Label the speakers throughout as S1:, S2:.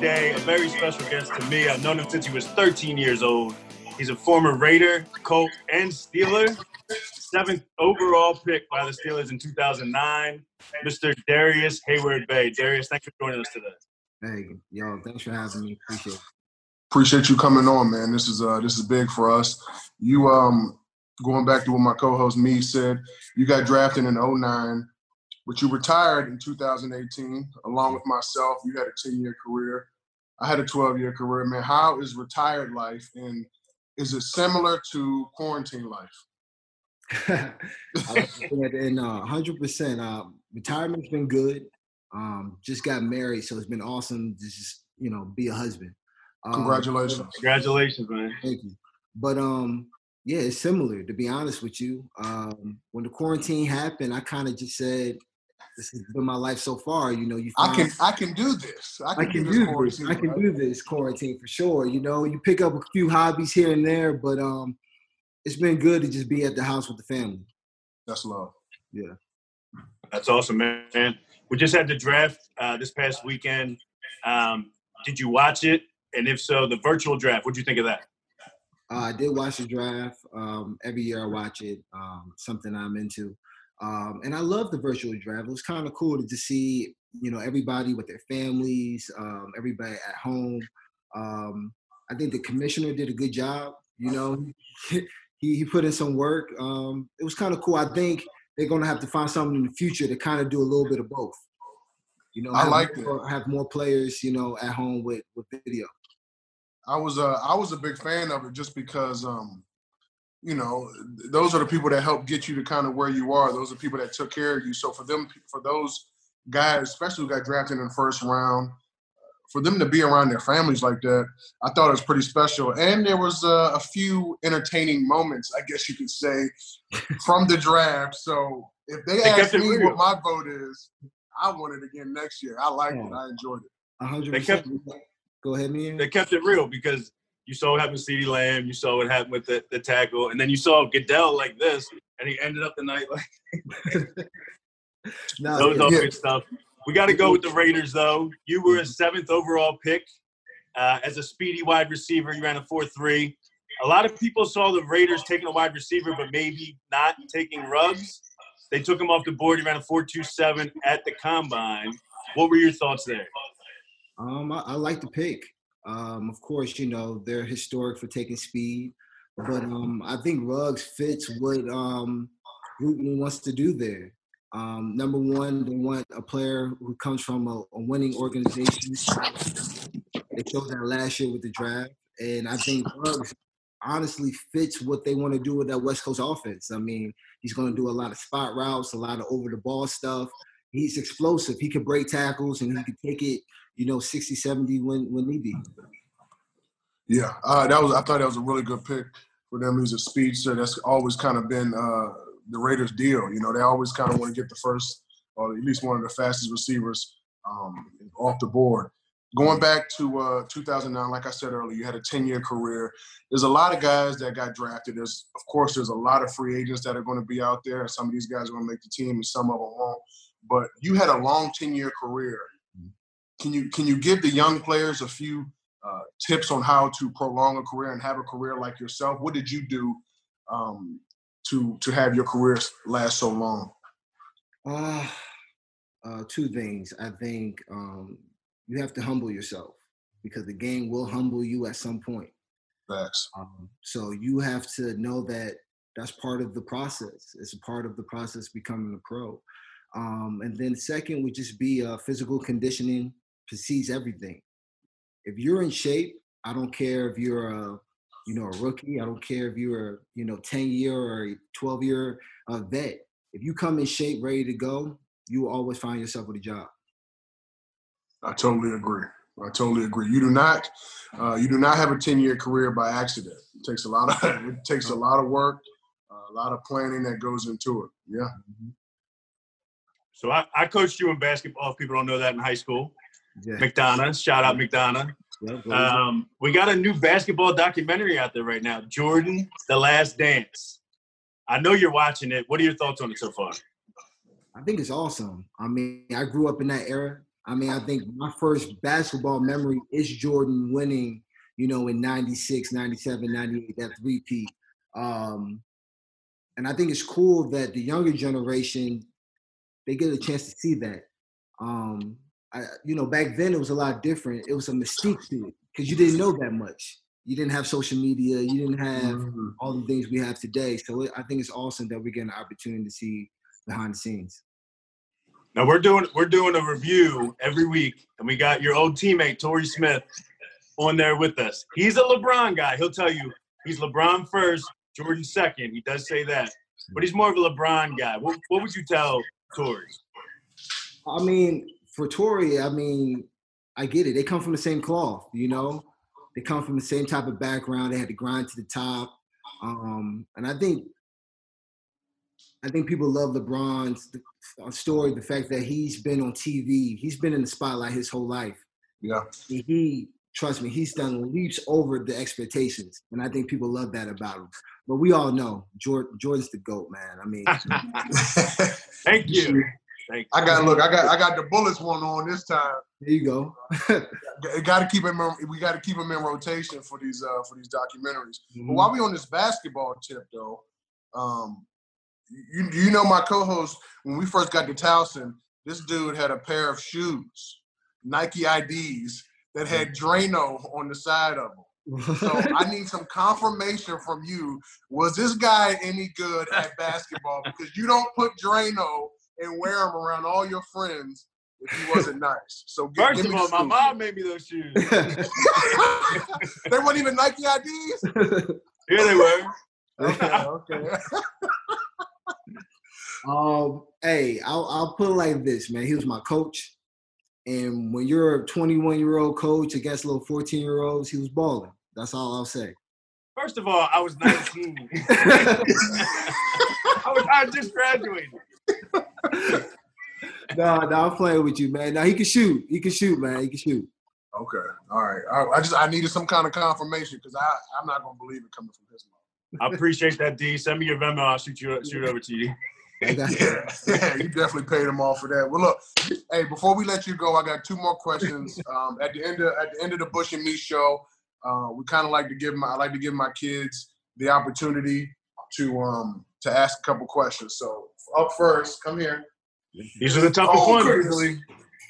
S1: today a very special guest to me. I've known him since he was 13 years old. He's a former Raider, Colt, and Steeler. Seventh overall pick by the Steelers in 2009, Mr. Darrius Heyward-Bey. Darrius, thanks for joining us today.
S2: Hey, yo, thanks for having me. Appreciate it.
S3: Appreciate you coming on, man. This is uh this is big for us. You um going back to what my co-host me said, you got drafted in 09, but you retired in 2018 along with myself. You had a 10-year career. I had a 12-year career, man. How is retired life and is it similar to quarantine life?
S2: and uh, 100%. Uh, retirement's been good. Um, just got married, so it's been awesome to just you know be a husband.
S3: Um, Congratulations!
S1: Congratulations, man.
S2: Thank you. But um, yeah, it's similar. To be honest with you, um, when the quarantine happened, I kind of just said, "This has been my life so far." You know, you.
S3: I can I can do this.
S2: I can, I can do, do this. I can right? do this quarantine for sure. You know, you pick up a few hobbies here and there, but um, it's been good to just be at the house with the family.
S3: That's love.
S2: Yeah.
S1: That's awesome, man. We just had the draft uh, this past weekend. Um, did you watch it? And if so, the virtual draft. What'd you think of that?
S2: Uh, I did watch the draft. Um, every year I watch it. Um, something I'm into, um, and I love the virtual draft. It was kind of cool to just see, you know, everybody with their families, um, everybody at home. Um, I think the commissioner did a good job. You know, he, he put in some work. Um, it was kind of cool. I think they're going to have to find something in the future to kind of do a little bit of both. You know,
S3: I like
S2: more, Have more players, you know, at home with with video.
S3: I was a I was a big fan of it just because um, you know those are the people that help get you to kind of where you are. Those are people that took care of you. So for them, for those guys, especially who got drafted in the first round, for them to be around their families like that, I thought it was pretty special. And there was uh, a few entertaining moments, I guess you could say, from the draft. So if they, they ask me what my vote is, I want it again next year. I liked it. I enjoyed it.
S2: 100%. They kept, Go ahead, man.
S1: They kept it real because you saw what happened with CeeDee Lamb, you saw what happened with the, the tackle, and then you saw Goodell like this, and he ended up the night like. no, Those yeah. good stuff. We got to go with the Raiders, though. You were a seventh overall pick uh, as a speedy wide receiver. You ran a 4 3. A lot of people saw the Raiders taking a wide receiver, but maybe not taking Ruggs. They took him off the board. He ran a 4 2 7 at the combine. What were your thoughts there?
S2: Um, I, I like the pick. Um, of course, you know, they're historic for taking speed, but um, I think Ruggs fits what um, Gruden wants to do there. Um, number one, they want a player who comes from a, a winning organization. They showed that last year with the draft, and I think Ruggs honestly fits what they want to do with that West Coast offense. I mean, he's going to do a lot of spot routes, a lot of over the ball stuff. He's explosive. He can break tackles and he can take it, you know, 60, 70 when when need be.
S3: Yeah, uh, that was. I thought that was a really good pick for them. He's a speedster. That's always kind of been uh, the Raiders' deal. You know, they always kind of want to get the first or at least one of the fastest receivers um, off the board. Going back to uh, 2009, like I said earlier, you had a 10-year career. There's a lot of guys that got drafted. There's, of course, there's a lot of free agents that are going to be out there. Some of these guys are going to make the team, and some of them won't. But you had a long 10-year career. Can you can you give the young players a few uh, tips on how to prolong a career and have a career like yourself? What did you do um, to to have your career last so long?
S2: Uh, uh, two things. I think um, you have to humble yourself because the game will humble you at some point.
S3: Facts.
S2: Um, so you have to know that that's part of the process. It's a part of the process becoming a pro. Um, and then second would just be uh, physical conditioning precedes everything. If you're in shape, I don't care if you're a you know, a rookie. I don't care if you're a, you know, 10 year or 12 year uh, vet. If you come in shape, ready to go, you will always find yourself with a job.
S3: I totally agree. I totally agree. You do not, uh, you do not have a 10 year career by accident. It takes a lot of, it takes a lot of work, uh, a lot of planning that goes into it. Yeah.
S1: So I, I coached you in basketball. If people don't know that in high school, yeah. McDonough, shout out McDonough. Um, we got a new basketball documentary out there right now, Jordan: The Last Dance. I know you're watching it. What are your thoughts on it so far?
S2: I think it's awesome. I mean, I grew up in that era. I mean, I think my first basketball memory is Jordan winning, you know, in 96, 97, 98, that repeat. Um, and I think it's cool that the younger generation, they get a chance to see that. Um, I, you know, back then it was a lot different. It was a mystique to it because you didn't know that much. You didn't have social media. You didn't have mm-hmm. all the things we have today. So it, I think it's awesome that we get an opportunity to see behind the scenes.
S1: Now we're doing we're doing a review every week, and we got your old teammate Torrey Smith on there with us. He's a LeBron guy. He'll tell you he's LeBron first, Jordan second. He does say that, but he's more of a LeBron guy. What, what would you tell Torrey?
S2: I mean, for Torrey, I mean, I get it. They come from the same cloth, you know. They come from the same type of background. They had to grind to the top, um, and I think I think people love LeBron's uh, story, the fact that he's been on TV, he's been in the spotlight his whole life.
S3: Yeah.
S2: He, trust me, he's done leaps over the expectations. And I think people love that about him. But we all know Jordan, Jordan's the GOAT, man. I mean,
S1: thank you.
S3: Thank I got look. I got I got the bullets one on this time.
S2: There you go.
S3: got to keep him. We got to keep him in rotation for these uh for these documentaries. Mm-hmm. But while we on this basketball tip though, um, you you know my co-host when we first got to Towson, this dude had a pair of shoes, Nike IDs that had Drano on the side of them. So I need some confirmation from you. Was this guy any good at basketball? Because you don't put Drano and wear them around all your friends if he wasn't nice. So
S1: get, first of all, my mom made me those shoes.
S3: they weren't even Nike IDs.
S1: Yeah, they were.
S3: Okay, okay.
S2: Um, hey, I'll, I'll put it like this, man. He was my coach. And when you're a 21 year old coach against little 14 year olds, he was balling. That's all I'll say.
S1: First of all, I was 19. I, was, I just graduated.
S2: no, no, I'm playing with you, man. Now he can shoot. He can shoot, man. He can shoot.
S3: Okay, all right. I, I just I needed some kind of confirmation because I I'm not gonna believe it coming from his
S1: mouth. I appreciate that, D. Send me your Venmo. I'll shoot you shoot over to you
S3: yeah, yeah, you definitely paid him off for that. Well, look, hey, before we let you go, I got two more questions. Um, at the end of at the end of the Bush and Me show, uh, we kind of like to give my I like to give my kids the opportunity to um to ask a couple questions. So up first, come here.
S1: These are the toughest oh, ones
S3: usually.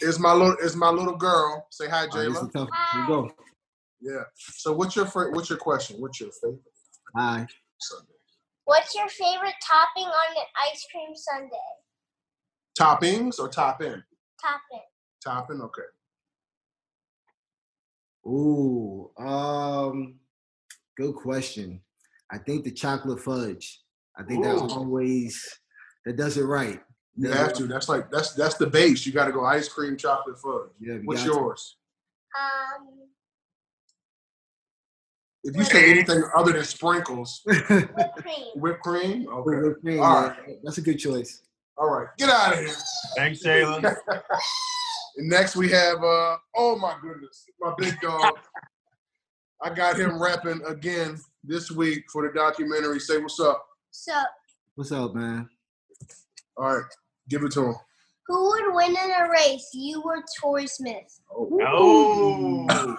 S3: Is my little is my little girl. Say hi, Jayla.
S2: Right, Here you go.
S3: Yeah. So what's your what's your question? What's your favorite?
S2: Hi. sundae.
S4: What's your favorite topping on an ice cream sundae?
S3: Toppings or top in?
S4: Topping.
S3: Topping, okay.
S2: Ooh, um, good question. I think the chocolate fudge. I think Ooh. that always that does it right.
S3: You have to. That's like that's that's the base. You got to go ice cream, chocolate fudge. Yeah. What's yours?
S4: Um,
S3: if you say anything other than sprinkles,
S4: whipped cream.
S3: Whipped cream? Okay.
S2: Whipped cream, All right. That's a good choice.
S3: All right. Get out of here.
S1: Thanks, Jalen.
S3: and next we have, uh, oh my goodness, my big dog. I got him rapping again this week for the documentary. Say what's up.
S4: What's up?
S2: What's up, man?
S3: All right. Give it to him.
S4: Who would win in a race, you or Torrey Smith?
S1: Oh.
S3: oh.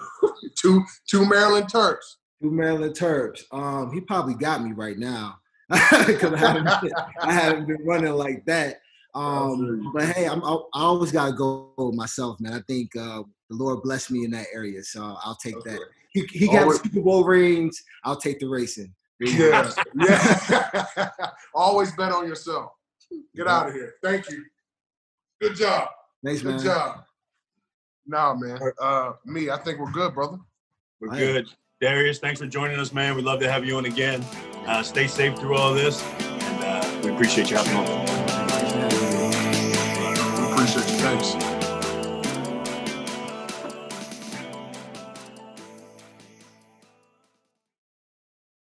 S3: two two Maryland Terps.
S2: Two Maryland Terps. Um, he probably got me right now because I, haven't been, I haven't been running like that. Um, but hey, I'm, I, I always gotta go myself, man. I think uh, the Lord blessed me in that area, so I'll take okay. that. He, he got always, Super Bowl rings. I'll take the racing.
S3: Yeah, yeah. always bet on yourself. Get out of here. Thank you. Good job.
S2: Thanks,
S3: good
S2: man.
S3: Good job. Nah, man. Uh, me, I think we're good, brother.
S1: We're good. Darrius, thanks for joining us, man. We'd love to have you on again. Uh, stay safe through all this, and uh, we appreciate you having on.
S3: Appreciate. Thanks.